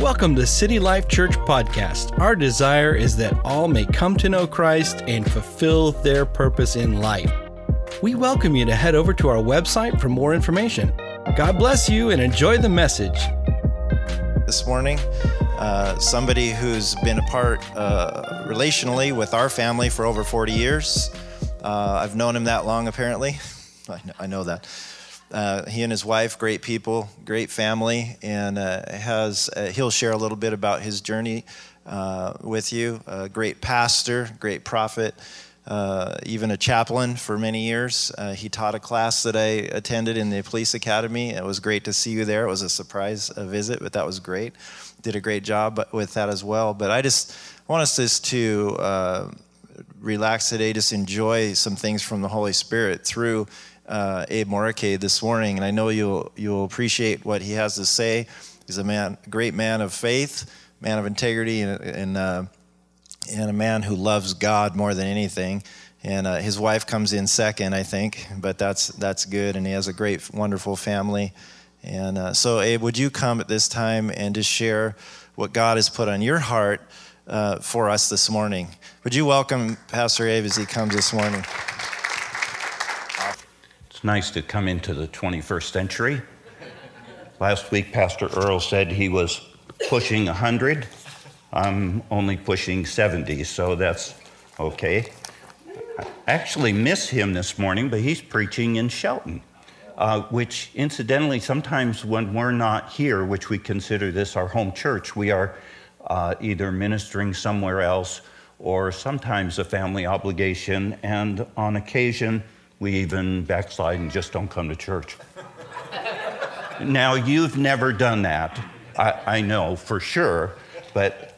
Welcome to City Life Church Podcast. Our desire is that all may come to know Christ and fulfill their purpose in life. We welcome you to head over to our website for more information. God bless you and enjoy the message. This morning, uh, somebody who's been a part uh, relationally with our family for over 40 years. Uh, I've known him that long, apparently. I know, I know that. Uh, he and his wife, great people, great family, and uh, has uh, he'll share a little bit about his journey uh, with you. A great pastor, great prophet, uh, even a chaplain for many years. He taught a class that I attended in the police academy. It was great to see you there. It was a surprise visit, but that was great. Did a great job with that as well. But I just want us just to relax today, just enjoy some things from the Holy Spirit through uh, Abe Mouracade this morning, and I know you'll you'll appreciate what he has to say. He's a man, great man of faith, man of integrity, and and, uh, and a man who loves God more than anything. And uh, his wife comes in second, I think, but that's that's good. And he has a great, wonderful family. And uh, so, Abe, would you come at this time and just share what God has put on your heart uh, for us this morning? Would you welcome Pastor Abe as he comes this morning? It's nice to come into the 21st century. Last week, Pastor Earl said he was pushing 100. I'm only pushing 70, so that's okay. I actually miss him this morning, but he's preaching in Shelton, uh, which incidentally, sometimes when we're not here, which we consider this our home church, we are uh, either ministering somewhere else or sometimes a family obligation, and on occasion, we even backslide and just don't come to church. now, you've never done that. I, I, know for sure, but,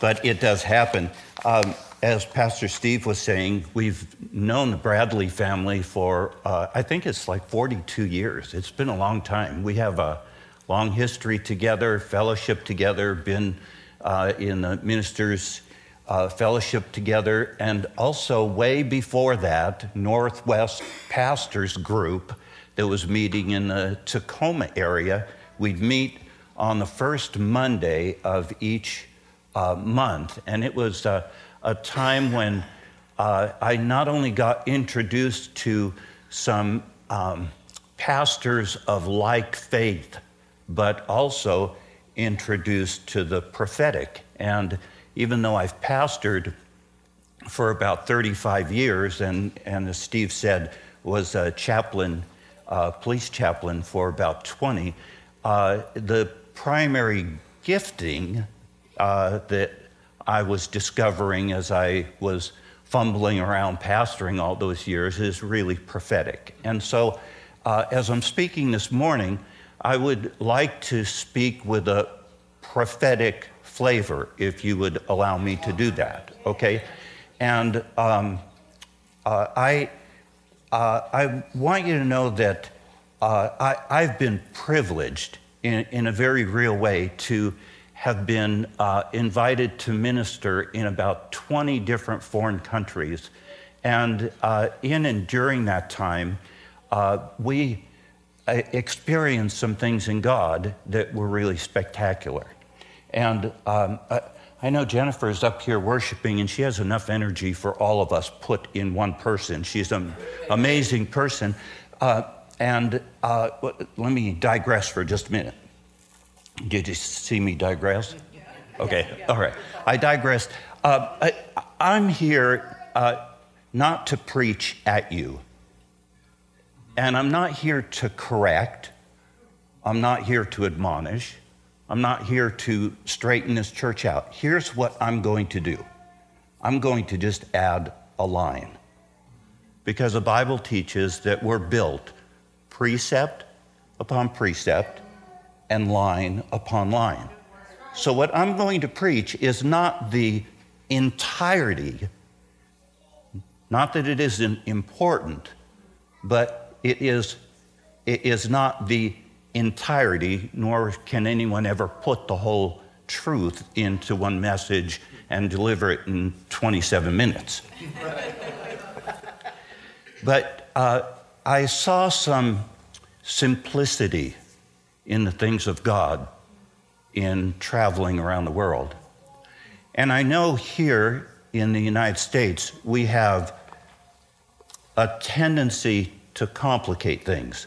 but it does happen. Um, as Pastor Steve was saying, we've known the Bradley family for, uh, I think it's like 42 years. It's been a long time. We have a long history together, fellowship together, been uh, in the ministers' uh, fellowship together, and also way before that, Northwest Pastors Group that was meeting in the Tacoma area. We'd meet on the first Monday of each uh, month, and it was uh, a time when uh, I not only got introduced to some um, pastors of like faith, but also introduced to the prophetic. And even though I've pastored for about 35 years, and, and as Steve said, was a chaplain, uh, police chaplain for about 20, uh, the primary gifting uh, that I was discovering as I was fumbling around pastoring all those years is really prophetic. And so, uh, as I'm speaking this morning, I would like to speak with a prophetic flavor, if you would allow me to do that, okay? And um, uh, I, uh, I want you to know that uh, I, have been privileged in, in, a very real way to have been uh, invited to minister in about 20 different foreign countries. And uh, in and during that time, uh, we experienced some things in God that were really spectacular. And um, I, I know Jennifer is up here worshiping, and she has enough energy for all of us put in one person. She's an amazing person. Uh, and uh, let me digress for just a minute. Did you see me digress? Okay, all right. I digress. Uh, I, am here uh, not to preach at you, and I'm not here to correct, I'm not here to admonish. I'm not here to straighten this church out. Here's what I'm going to do I'm going to just add a line. Because the Bible teaches that we're built precept upon precept and line upon line. So, what I'm going to preach is not the entirety, not that it isn't important, but it is, it is not the entirety, nor can anyone ever put the whole truth into one message and deliver it in 27 minutes. but uh, I saw some simplicity in the things of God in traveling around the world. And I know here in the United States, we have a tendency to complicate things.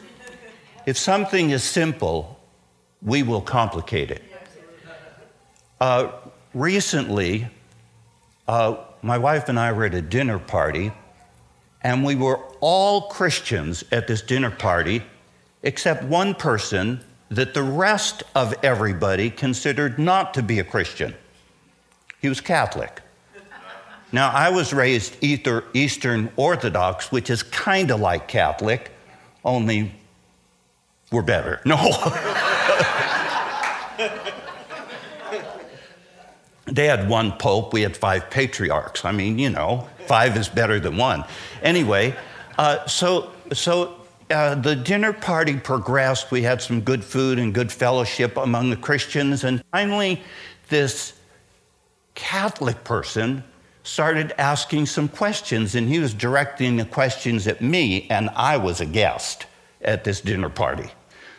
If something is simple, we will complicate it. Uh, recently, uh, my wife and I were at a dinner party, and we were all Christians at this dinner party, except one person that the rest of everybody considered not to be a Christian. He was Catholic. Now, I was raised Eastern Orthodox, which is kind of like Catholic, only we're better. No. they had one pope, we had five patriarchs. I mean, you know, five is better than one. Anyway, uh, so, so uh, the dinner party progressed. We had some good food and good fellowship among the Christians. And finally, this Catholic person started asking some questions, and he was directing the questions at me, and I was a guest at this dinner party.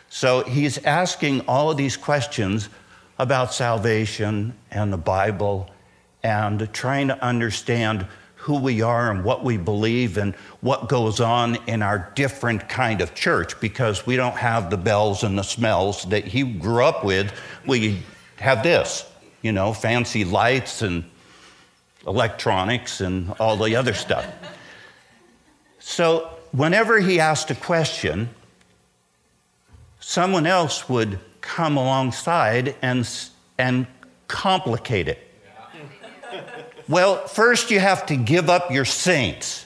So he's asking all of these questions about salvation and the Bible and trying to understand who we are and what we believe and what goes on in our different kind of church because we don't have the bells and the smells that he grew up with. We have this, you know, fancy lights and electronics and all the other stuff. So, whenever he asked a question, someone else would come alongside and, and complicate it. Well, first you have to give up your saints,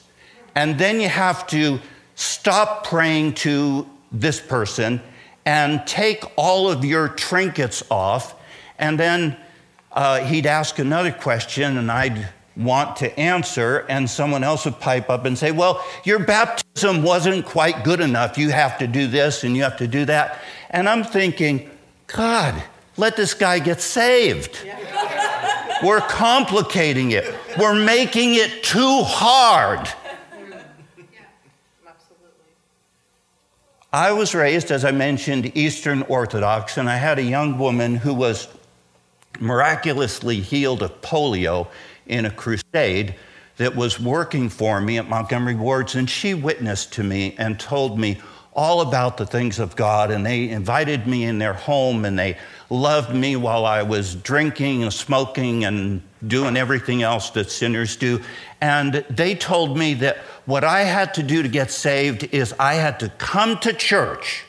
and then you have to stop praying to this person and take all of your trinkets off, and then uh, he'd ask another question and I'd want to answer, and someone else would pipe up and say, Well, your baptism wasn't quite good enough. You have to do this and you have to do that. And I'm thinking, God, let this guy get saved. Yeah. We're complicating it, we're making it too hard. I was raised, as I mentioned, Eastern Orthodox, and I had a young woman who was miraculously healed of polio in a crusade that was working for me at Montgomery Wards, and she witnessed to me and told me all about the things of God. And they invited me in their home and they loved me while I was drinking and smoking and doing everything else that sinners do. And they told me that what I had to do to get saved is I had to come to church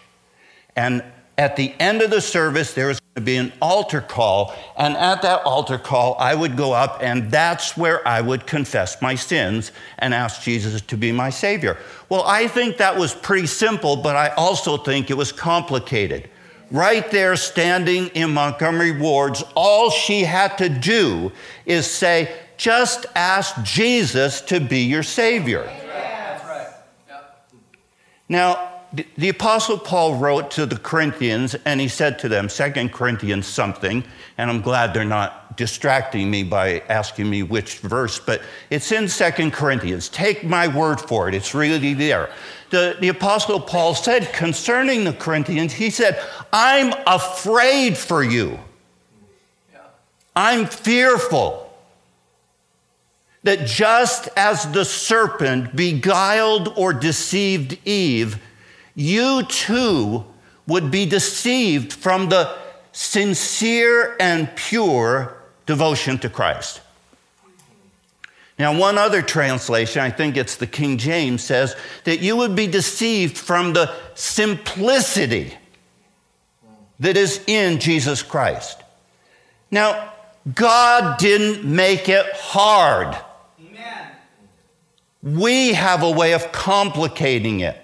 and at the end of the service, there was be an altar call. And at that altar call, I would go up, and that's where I would confess my sins and ask Jesus to be my Savior. Well, I think that was pretty simple, but I also think it was complicated. Right there, standing in Montgomery Wards, all she had to do is say, just ask Jesus to be your Savior. Yeah, right. Yep. Now, the Apostle Paul wrote to the Corinthians and he said to them, Second Corinthians something, and I'm glad they're not distracting me by asking me which verse, but it's in Second Corinthians. Take my word for it, it's really there. The, the Apostle Paul said concerning the Corinthians, he said, I'm afraid for you. I'm fearful that just as the serpent beguiled or deceived Eve, you too would be deceived from the sincere and pure devotion to Christ. Now, one other translation, I think it's the King James, says that you would be deceived from the simplicity that is in Jesus Christ. Now, God didn't make it hard. Amen. We have a way of complicating it.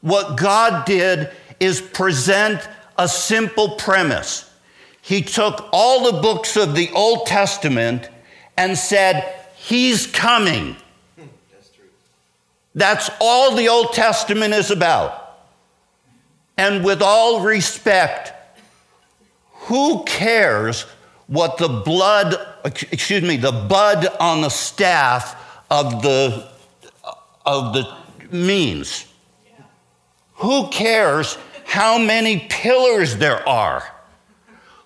What God did is present a simple premise. He took all the books of the Old Testament and said, He's coming. That's. That's all the Old Testament is about. And with all respect, who cares what the blood, excuse me, the bud on the staff of the, of the means? Who cares how many pillars there are?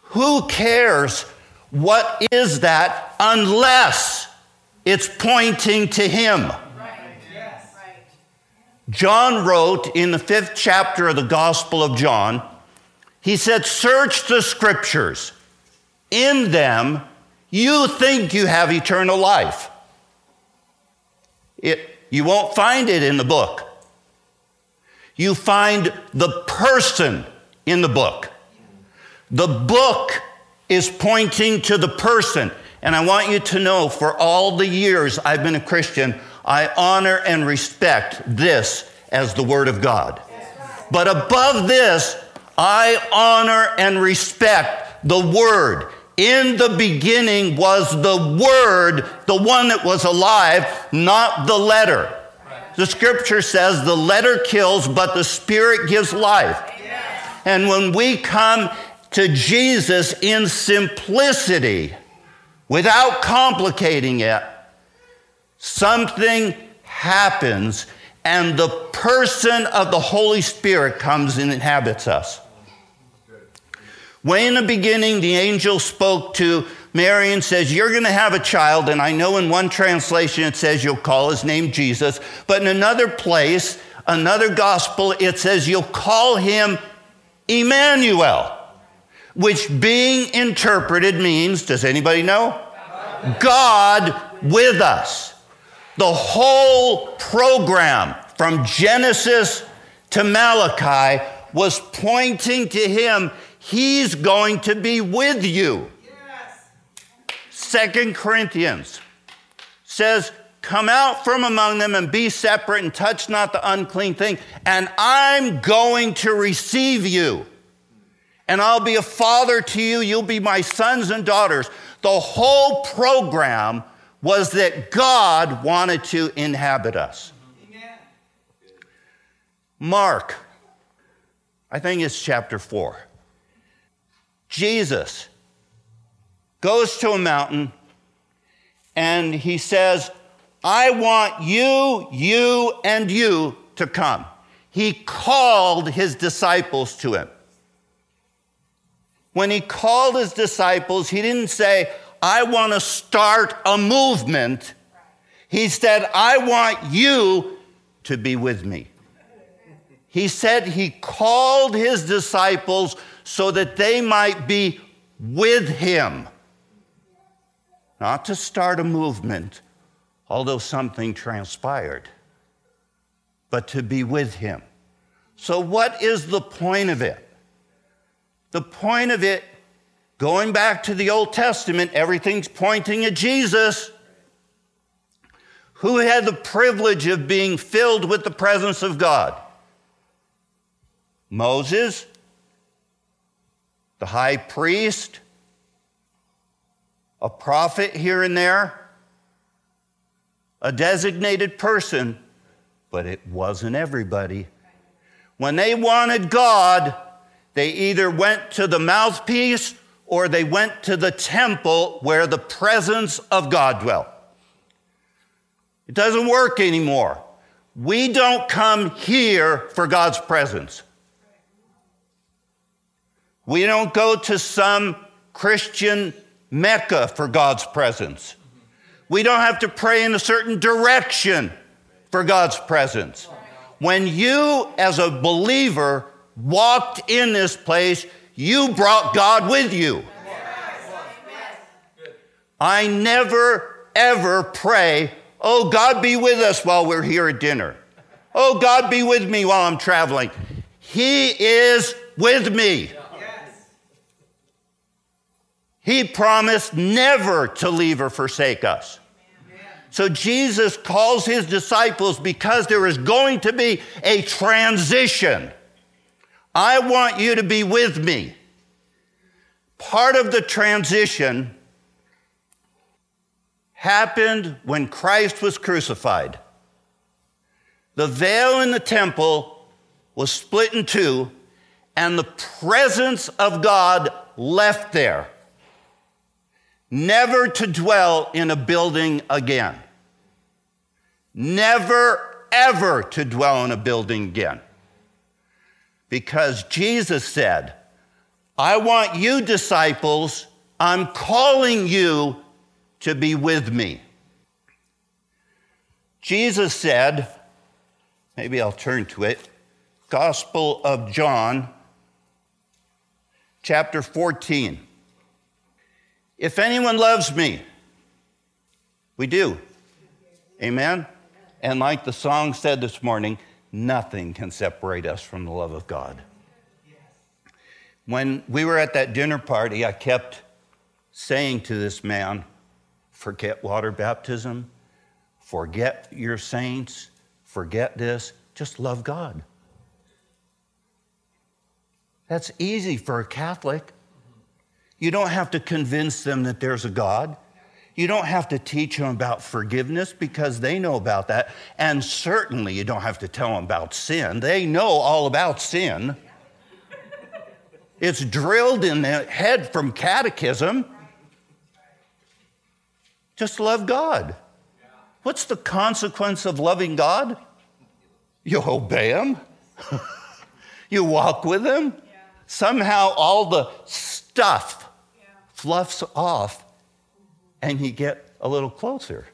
Who cares what is that unless it's pointing to Him? John wrote in the fifth chapter of the Gospel of John, he said, Search the scriptures. In them, you think you have eternal life. It, you won't find it in the book. You find the person in the book. The book is pointing to the person. And I want you to know for all the years I've been a Christian, I honor and respect this as the Word of God. But above this, I honor and respect the Word. In the beginning was the Word, the one that was alive, not the letter. The scripture says the letter kills, but the Spirit gives life. And when we come to Jesus in simplicity, without complicating it, something happens and the person of the Holy Spirit comes and inhabits us. Way in the beginning, the angel spoke to Mary and says, You're going to have a child. And I know in one translation it says you'll call his name Jesus. But in another place, another gospel, it says you'll call him Emmanuel, which being interpreted means, does anybody know? God with us. The whole program from Genesis to Malachi was pointing to him. He's going to be with you. Second Corinthians says, Come out from among them and be separate and touch not the unclean thing, and I'm going to receive you. And I'll be a father to you. You'll be my sons and daughters. The whole program was that God wanted to inhabit us. Mark, I think it's chapter 4. Jesus goes to a mountain and he says, I want you, you, and you to come. He called his disciples to him. When he called his disciples, he didn't say, I want to start a movement. He said, I want you to be with me. He said he called his disciples so that they might be with him. Not to start a movement, although something transpired, but to be with him. So, what is the point of it? The point of it Going back to the Old Testament, everything's pointing at Jesus, who had the privilege of being filled with the presence of God. Moses, the high priest, a prophet here and there, a designated person, but it wasn't everybody. When they wanted God, they either went to the mouthpiece or they went to the temple where the presence of God dwelt. It doesn't work anymore. We don't come here for God's presence. We don't go to some Christian Mecca for God's presence. We don't have to pray in a certain direction for God's presence. When you, as a believer, walked in this place, you brought God with you. I never, ever pray, oh, God be with us while we're here at dinner. Oh, God be with me while I'm traveling. He is with me. He promised never to leave or forsake us. So Jesus calls his disciples because there is going to be a transition. I want you to be with me. Part of the transition happened when Christ was crucified. The veil in the temple was split in two, and the presence of God left there, never to dwell in a building again. Never, ever to dwell in a building again because Jesus said, I want you, disciples, I'm calling you to be with me. Jesus said, maybe I'll turn to it, Gospel of John, chapter 14. If anyone loves me, we do. Amen? And like the song said this morning, nothing can separate us from the love of God. When we were at that dinner party, I kept saying to this man, forget water baptism, forget your saints, forget this, just love God. That's easy for a Catholic. You don't have to convince them that there's a God. You don't have to teach them about forgiveness because they know about that. And certainly you don't have to tell them about sin. They know all about sin. It's drilled in their head from catechism. Just love God. What's the consequence of loving God? You obey Him, you walk with Him. Somehow all the stuff fluffs off and you get a little closer.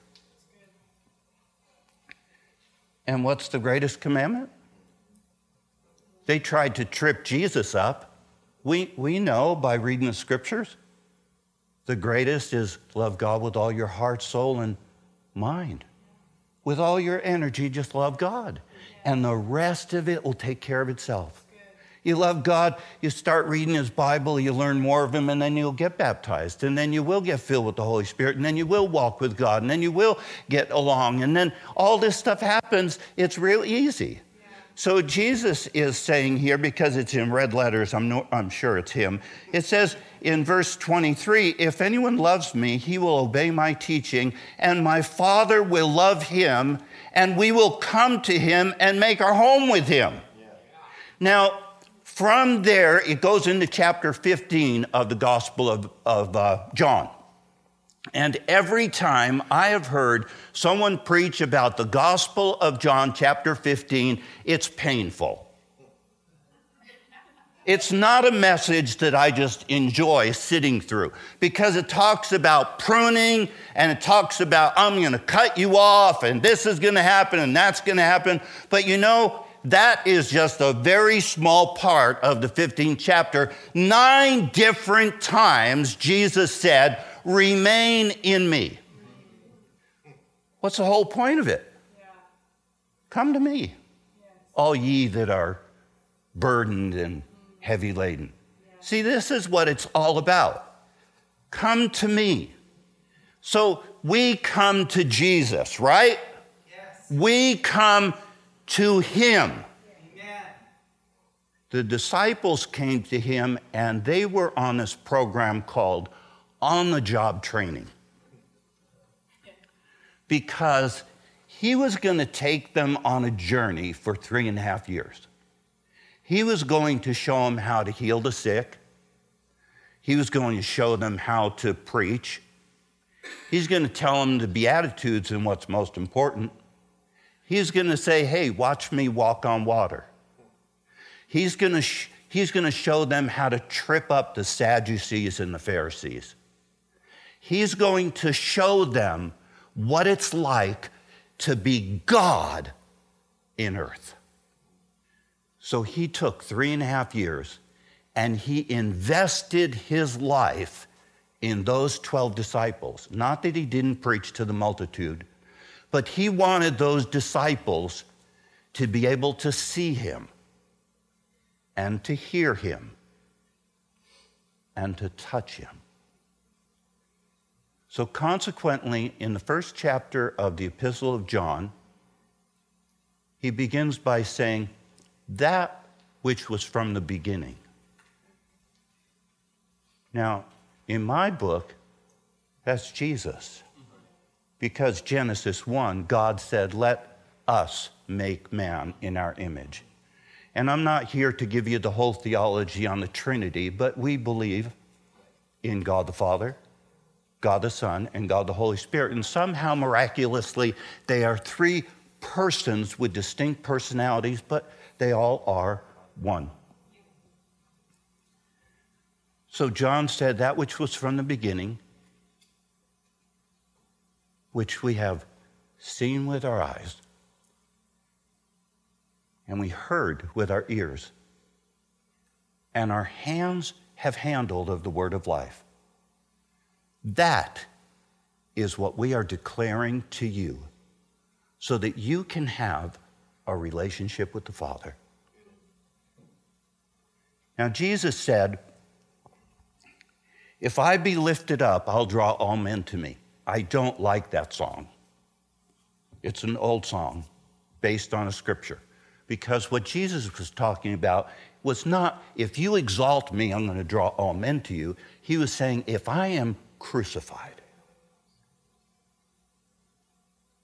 And what's the greatest commandment? They tried to trip Jesus up. We, we know by reading the scriptures, the greatest is love God with all your heart, soul, and mind. With all your energy, just love God. And the rest of it will take care of itself. You love God, you start reading His Bible, you learn more of Him, and then you'll get baptized. And then you will get filled with the Holy Spirit. And then you will walk with God. And then you will get along. And then all this stuff happens. It's real easy. So Jesus is saying here, because it's in red letters, I'm, no, I'm sure it's Him. It says in verse 23 If anyone loves me, he will obey my teaching, and my Father will love him, and we will come to him and make our home with him. Now, from there, it goes into chapter 15 of the Gospel of, of uh, John. And every time I have heard someone preach about the Gospel of John, chapter 15, it's painful. It's not a message that I just enjoy sitting through because it talks about pruning and it talks about, I'm going to cut you off and this is going to happen and that's going to happen. But you know, that is just a very small part of the 15th chapter. Nine different times Jesus said, Remain in me. What's the whole point of it? Yeah. Come to me, yes. all ye that are burdened and heavy laden. Yeah. See, this is what it's all about. Come to me. So we come to Jesus, right? Yes. We come to him. The disciples came to him and they were on this program called On the Job Training because he was going to take them on a journey for three and a half years. He was going to show them how to heal the sick. He was going to show them how to preach. He's going to tell them the Beatitudes and what's most important. He's going to say, hey, watch me walk on water. He's going to, sh- he's going to show them how to trip up the Sadducees and the Pharisees. He's going to show them what it's like to be God in earth. So he took three and a half years and he invested his life in those 12 disciples. Not that he didn't preach to the multitude, but he wanted those disciples to be able to see him and to hear him and to touch him. So, consequently, in the first chapter of the Epistle of John, he begins by saying, That which was from the beginning. Now, in my book, that's Jesus. Because Genesis 1, God said, Let us make man in our image. And I'm not here to give you the whole theology on the Trinity, but we believe in God the Father, God the Son, and God the Holy Spirit. And somehow, miraculously, they are three persons with distinct personalities, but they all are one. So John said, That which was from the beginning, which we have seen with our eyes, and we heard with our ears, and our hands have handled of the word of life. That is what we are declaring to you so that you can have a relationship with the Father. Now, Jesus said, If I be lifted up, I'll draw all men to me. I don't like that song. It's an old song based on a scripture. Because what Jesus was talking about was not, if you exalt me, I'm going to draw all men to you. He was saying, if I am crucified,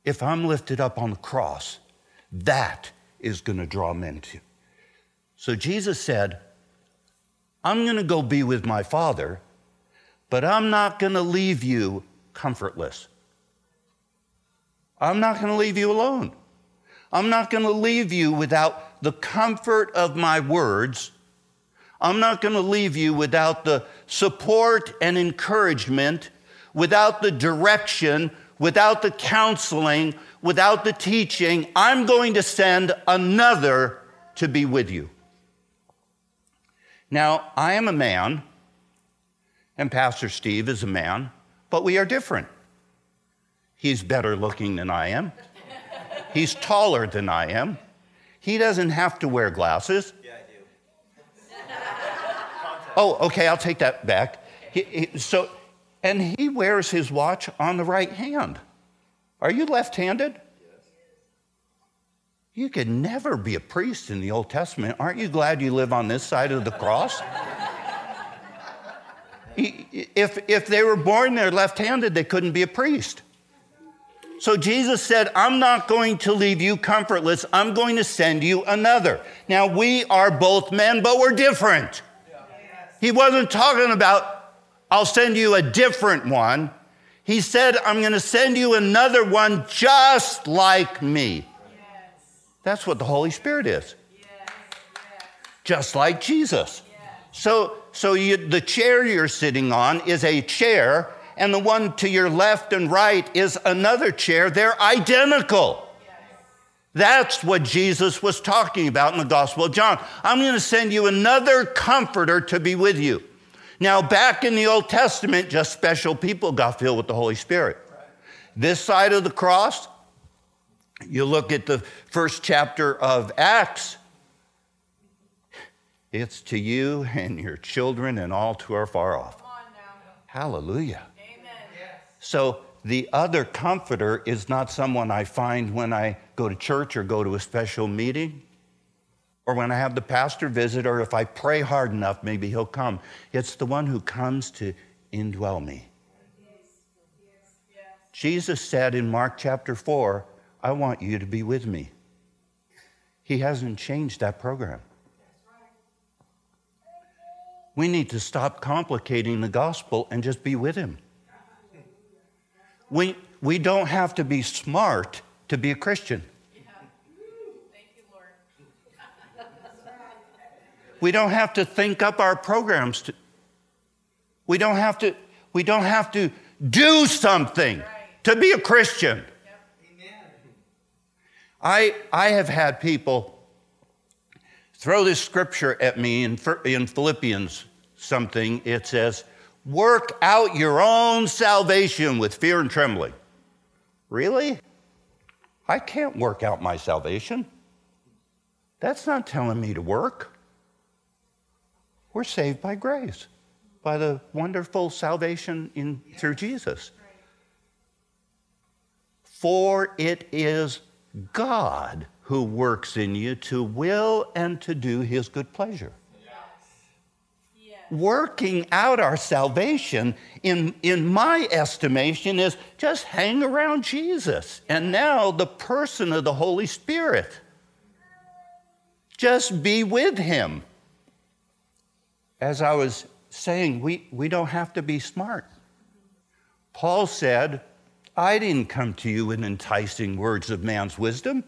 if I'm lifted up on the cross, that is going to draw men to. You. So Jesus said, I'm going to go be with my Father, but I'm not going to leave you comfortless. I'm not going to leave you alone. I'm not going to leave you without the comfort of my words. I'm not going to leave you without the support and encouragement, without the direction, without the counseling, without the teaching. I'm going to send another to be with you. Now, I am a man, and Pastor Steve is a man, but we are different. He's better looking than I am. He's taller than I am. He doesn't have to wear glasses. Yeah, I do. Oh, okay, I'll take that back. He, he, so, and he wears his watch on the right hand. Are you left handed? You could never be a priest in the Old Testament. Aren't you glad you live on this side of the cross? If, if they were born there left handed, they couldn't be a priest. So Jesus said, I'm not going to leave you comfortless. I'm going to send you another. Now, we are both men, but we're different. He wasn't talking about, I'll send you a different one. He said, I'm going to send you another one just like me. That's what the Holy Spirit is. Just like Jesus. So, so you, the chair you're sitting on is a chair, and the one to your left and right is another chair. They're identical. That's what Jesus was talking about in the Gospel of John. I'm going to send you another comforter to be with you. Now, back in the Old Testament, just special people got filled with the Holy Spirit. This side of the cross, you look at the first chapter of Acts, it's to you and your children and all who are far off. Hallelujah. Amen. So the other comforter is not someone I find when I go to church or go to a special meeting or when I have the pastor visit or if I pray hard enough, maybe he'll come. It's the one who comes to indwell me. Jesus said in Mark chapter 4, I want you to be with me. He hasn't changed that program. We need to stop complicating the gospel and just be with him. We, we don't have to be smart to be a Christian. we don't have to think up our programs. To, we don't have to, we don't have to do something to be a Christian. I, I have had people throw this scripture at me in, in Philippians something. It says, Work out your own salvation with fear and trembling. Really? I can't work out my salvation. That's not telling me to work. We're saved by grace, by the wonderful salvation in, through Jesus. For it is God who works in you to will and to do his good pleasure. Working out our salvation, in, in my estimation, is just hang around Jesus. And now the person of the Holy Spirit. Just be with him. As I was saying, we, we don't have to be smart. Paul said, I didn't come to you with enticing words of man's wisdom,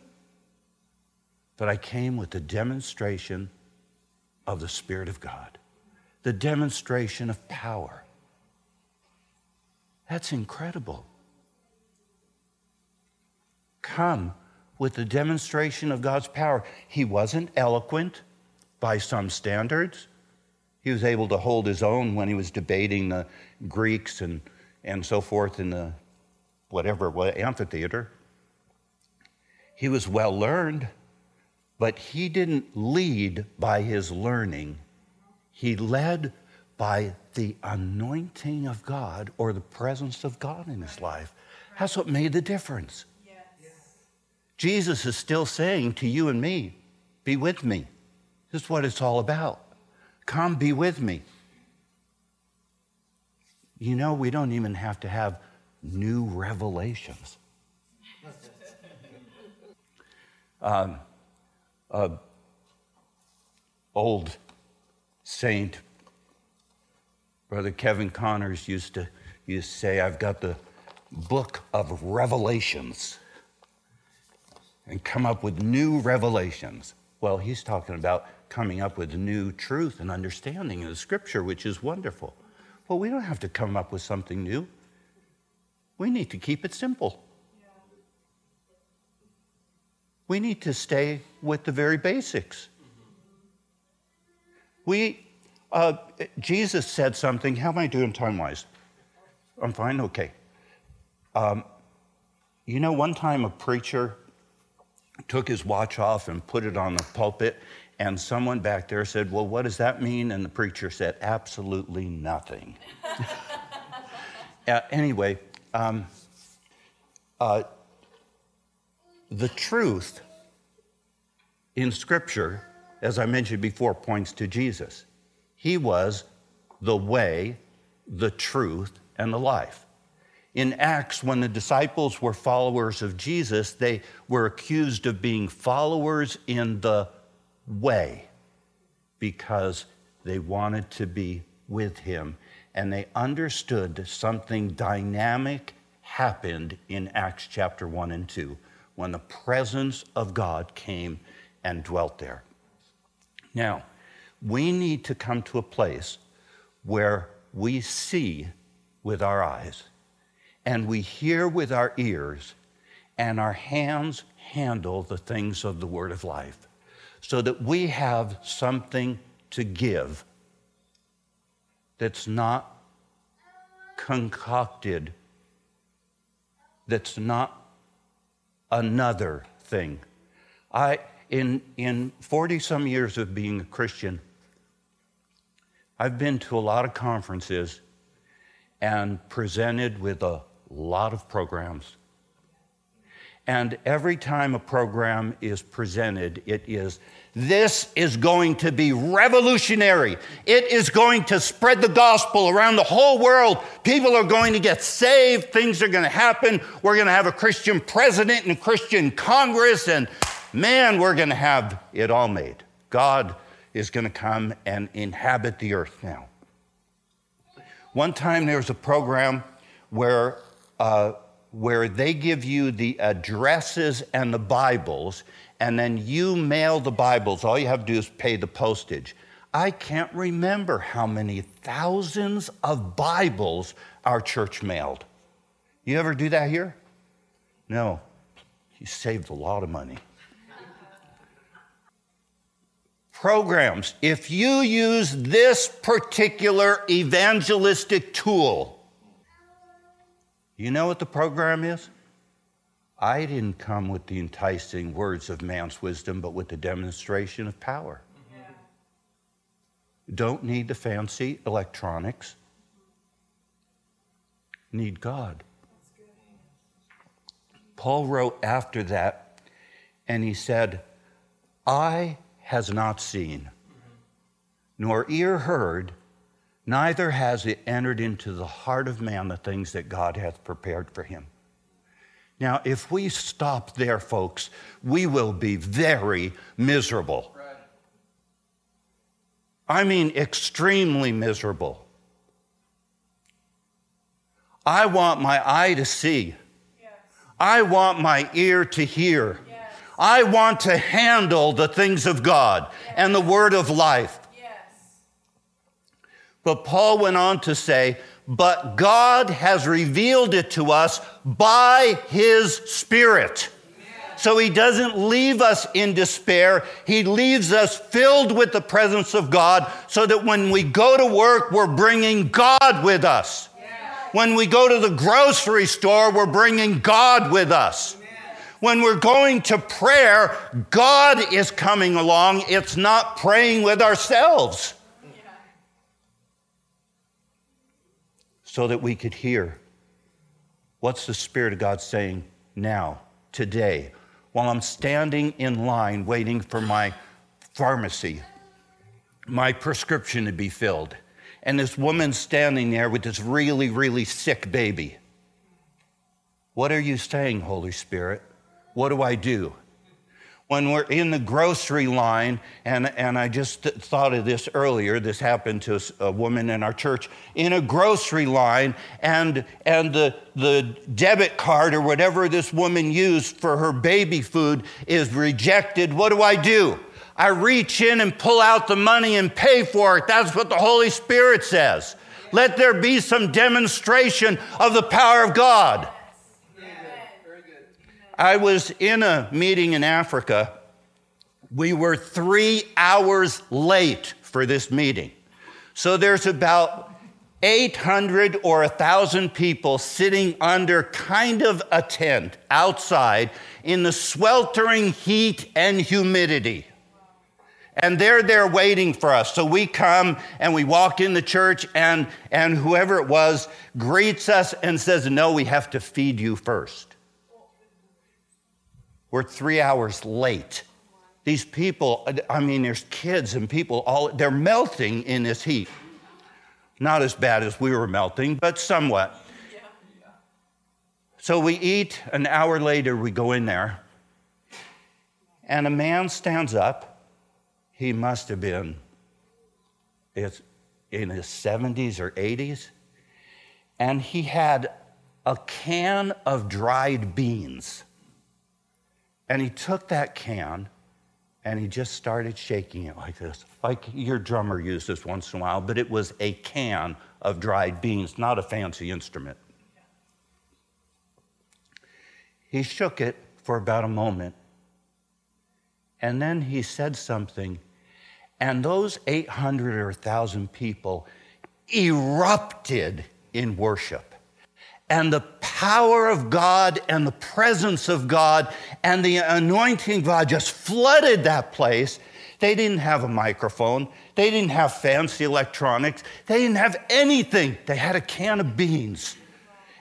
but I came with the demonstration of the Spirit of God. the demonstration of power. That's incredible. Come with the demonstration of God's power. He wasn't eloquent by some standards. He was able to hold his own when he was debating the Greeks and, and so forth in the whatever amphitheater. He was well learned, but he didn't lead by his learning. He led by the anointing of God or the presence of God in his life. That's what made the difference. Jesus is still saying to you and me, Be with me. This is what it's all about. Come be with me. You know, we don't even have to have new revelations. um, old saint, Brother Kevin Connors used to, used to say, I've got the book of revelations and come up with new revelations. Well, he's talking about coming up with new truth and understanding in the scripture, which is wonderful. Well, we don't have to come up with something new. We need to keep it simple. We need to stay with the very basics. We, uh, Jesus said something. How am I doing time wise? I'm fine? Okay. Um, you know, one time a preacher took his watch off and put it on the pulpit. And someone back there said, Well, what does that mean? And the preacher said, Absolutely nothing. uh, anyway, um, uh, the truth in Scripture, as I mentioned before, points to Jesus. He was the way, the truth, and the life. In Acts, when the disciples were followers of Jesus, they were accused of being followers in the way because they wanted to be with him and they understood something dynamic happened in Acts chapter 1 and 2 when the presence of God came and dwelt there. Now, we need to come to a place where we see with our eyes and we hear with our ears, and our hands handle the things of the word of life, so that we have something to give that's not concocted, that's not another thing. I, in, in 40 some years of being a Christian, I've been to a lot of conferences and presented with a lot of programs. And every time a program is presented, it is this is going to be revolutionary. It is going to spread the gospel around the whole world. People are going to get saved. Things are going to happen. We're going to have a Christian president and a Christian Congress. And man, we're going to have it all made. God is going to come and inhabit the earth now. One time there was a program where uh, where they give you the addresses and the Bibles, and then you mail the Bibles. All you have to do is pay the postage. I can't remember how many thousands of Bibles our church mailed. You ever do that here? No. You saved a lot of money. Programs. If you use this particular evangelistic tool, you know what the program is? I didn't come with the enticing words of man's wisdom, but with the demonstration of power. Don't need the fancy electronics. Need God. Paul wrote after that, and he said, Eye has not seen, nor ear heard neither has it entered into the heart of man the things that God hath prepared for him. Now, if we stop there, folks, we will be very miserable. I mean, extremely miserable. I want my eye to see. Yes. I want my ear to hear. Yes. I want to handle the things of God yes. and the word of life. But Paul went on to say, but God has revealed it to us by his Spirit. So he doesn't leave us in despair. He leaves us filled with the presence of God so that when we go to work, we're bringing God with us. When we go to the grocery store, we're bringing God with us. When we're going to prayer, God is coming along. It's not praying with ourselves. So that we could hear what's the Spirit of God saying now, today, while I'm standing in line waiting for my pharmacy, my prescription to be filled and this woman standing there with this really, really sick baby. What are you saying, Holy Spirit? What do I do? When we're in the grocery line, and, and I just thought of this earlier, this happened to a woman in our church, in a grocery line, and, and the, the debit card or whatever this woman used for her baby food is rejected, what do I do? I reach in and pull out the money and pay for it. That's what the Holy Spirit says. Let there be some demonstration of the power of God. I was in a meeting in Africa. We were three hours late for this meeting. So there's about 800 or 1,000 people sitting under kind of a tent outside in the sweltering heat and humidity. And they're there waiting for us. So we come and we walk in the church, and, and whoever it was greets us and says, No, we have to feed you first. We're three hours late. These people, I mean, there's kids and people, all they're melting in this heat. Not as bad as we were melting, but somewhat. So we eat, an hour later, we go in there, and a man stands up he must have been in his 70s or 80s. And he had a can of dried beans. And he took that can and he just started shaking it like this, like your drummer uses once in a while, but it was a can of dried beans, not a fancy instrument. He shook it for about a moment, and then he said something and those 800 or 1,000 people erupted in worship. And the power of God and the presence of God and the anointing of God just flooded that place. They didn't have a microphone. They didn't have fancy electronics. They didn't have anything. They had a can of beans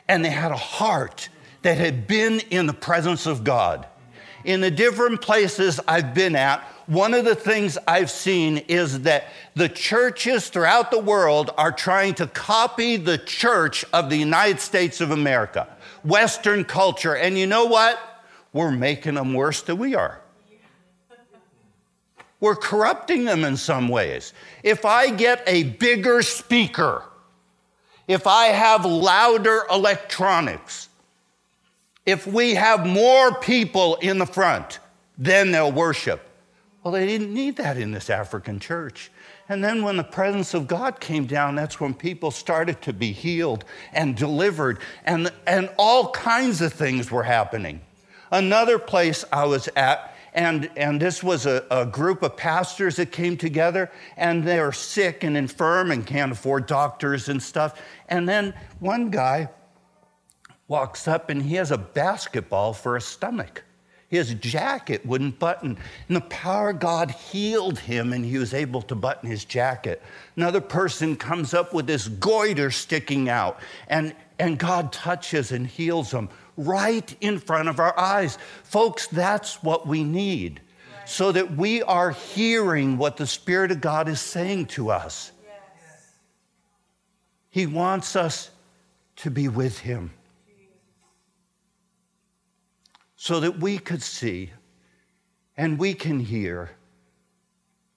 and they had a heart that had been in the presence of God. In the different places I've been at, one of the things I've seen is that the churches throughout the world are trying to copy the church of the United States of America, Western culture. And you know what? We're making them worse than we are. We're corrupting them in some ways. If I get a bigger speaker, if I have louder electronics, if we have more people in the front, then they'll worship. Well, they didn't need that in this African church. And then when the presence of God came down, that's when people started to be healed and delivered, and, and all kinds of things were happening. Another place I was at, and, and this was a, a group of pastors that came together, and they were sick and infirm and can't afford doctors and stuff. And then one guy walks up and he has a basketball for a stomach. His jacket wouldn't button. And the power of God healed him and he was able to button his jacket. Another person comes up with this goiter sticking out and, and God touches and heals them right in front of our eyes. Folks, that's what we need so that we are hearing what the Spirit of God is saying to us. He wants us to be with Him so that we could see and we can hear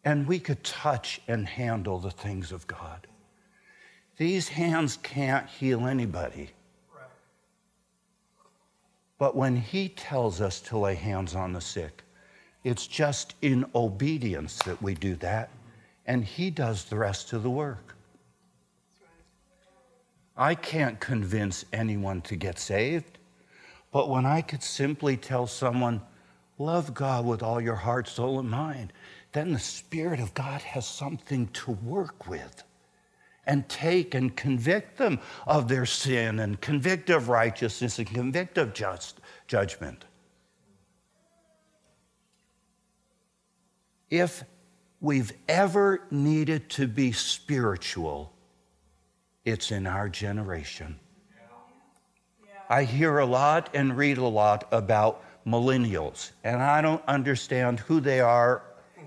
and we could touch and handle the things of God. These hands can't heal anybody. But when He tells us to lay hands on the sick, it's just in obedience that we do that, and He does the rest of the work. I can't convince anyone to get saved. But when I could simply tell someone, love God with all your heart, soul, and mind, then the Spirit of God has something to work with and take and convict them of their sin and convict of righteousness and convict of just judgment. If we've ever needed to be spiritual, it's in our generation. I hear a lot and read a lot about millennials, and I don't understand who they are.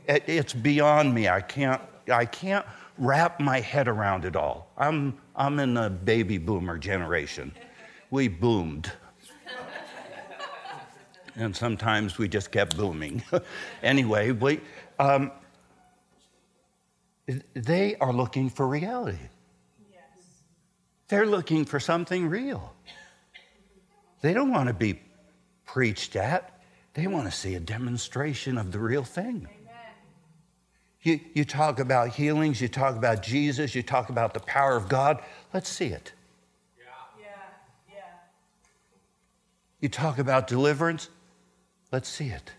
It's beyond me. I can't, I can't wrap my head around it all. I'm, I'm in the baby boomer generation. We boomed. and sometimes we just kept booming. anyway, we, um, they are looking for reality. Yes. They're looking for something real. They don't want to be preached at, they want to see a demonstration of the real thing. You, you talk about healings, you talk about Jesus, you talk about the power of God. Let's see it. Yeah. Yeah. Yeah. You talk about deliverance. Let's see it.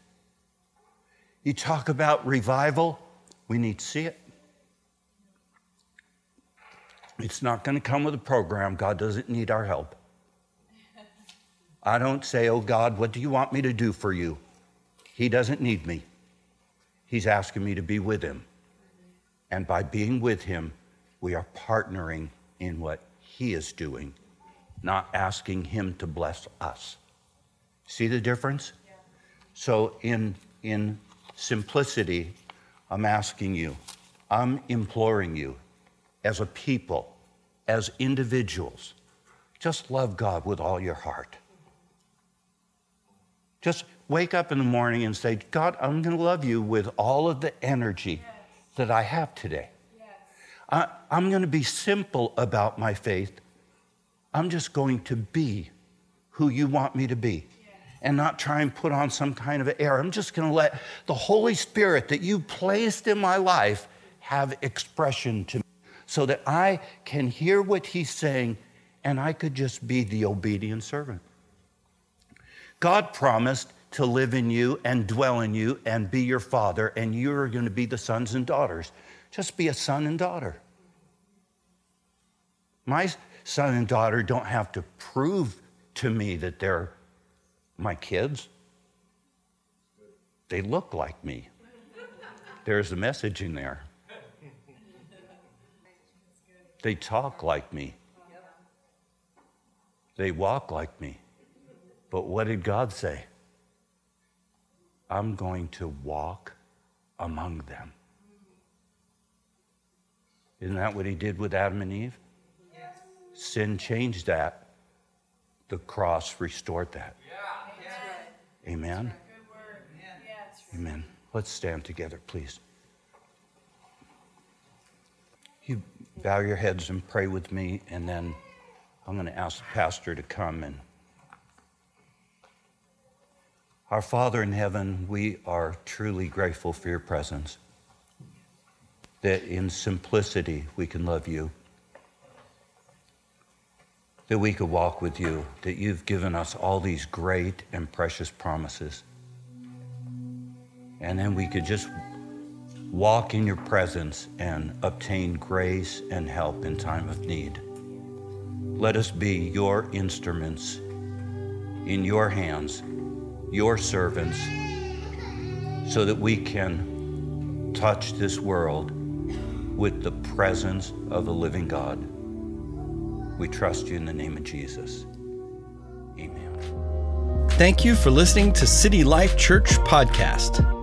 You talk about revival. We need to see it. It's not going to come with a program. God doesn't need our help. I don't say, Oh God, what do you want me to do for you? He doesn't need me. He's asking me to be with him. And by being with him, we are partnering in what he is doing, not asking him to bless us. See the difference? Yeah. So, in, in simplicity, I'm asking you, I'm imploring you as a people, as individuals, just love God with all your heart. Just wake up in the morning and say, God, I'm going to love you with all of the energy yes. that I have today. Yes. I, I'm going to be simple about my faith. I'm just going to be who you want me to be and not try and put on some kind of air. I'm just going to let the Holy Spirit that you placed in my life have expression to me so that I can hear what He's saying and I could just be the obedient servant. God promised to live in you and dwell in you and be your father, and you're going to be the sons and daughters. Just be a son and daughter. My son and daughter don't have to prove to me that they're my kids. They look like me. There's a message in there. They talk like me. They walk like me. But what did God say? I'm going to walk among them. Isn't that what he did with Adam and Eve? Yes. Sin changed that. The cross restored that. Yeah. Amen. Amen. Let's stand together, please. You bow your heads and pray with me, and then I'm going to ask the pastor to come and our Father in heaven, we are truly grateful for your presence. That in simplicity we can love you. That we could walk with you. That you've given us all these great and precious promises. And then we could just walk in your presence and obtain grace and help in time of need. Let us be your instruments in your hands your servants so that we can touch this world with the presence of the living God. We trust you in the name of Jesus. Amen. Thank you for listening to City Life Church Podcast.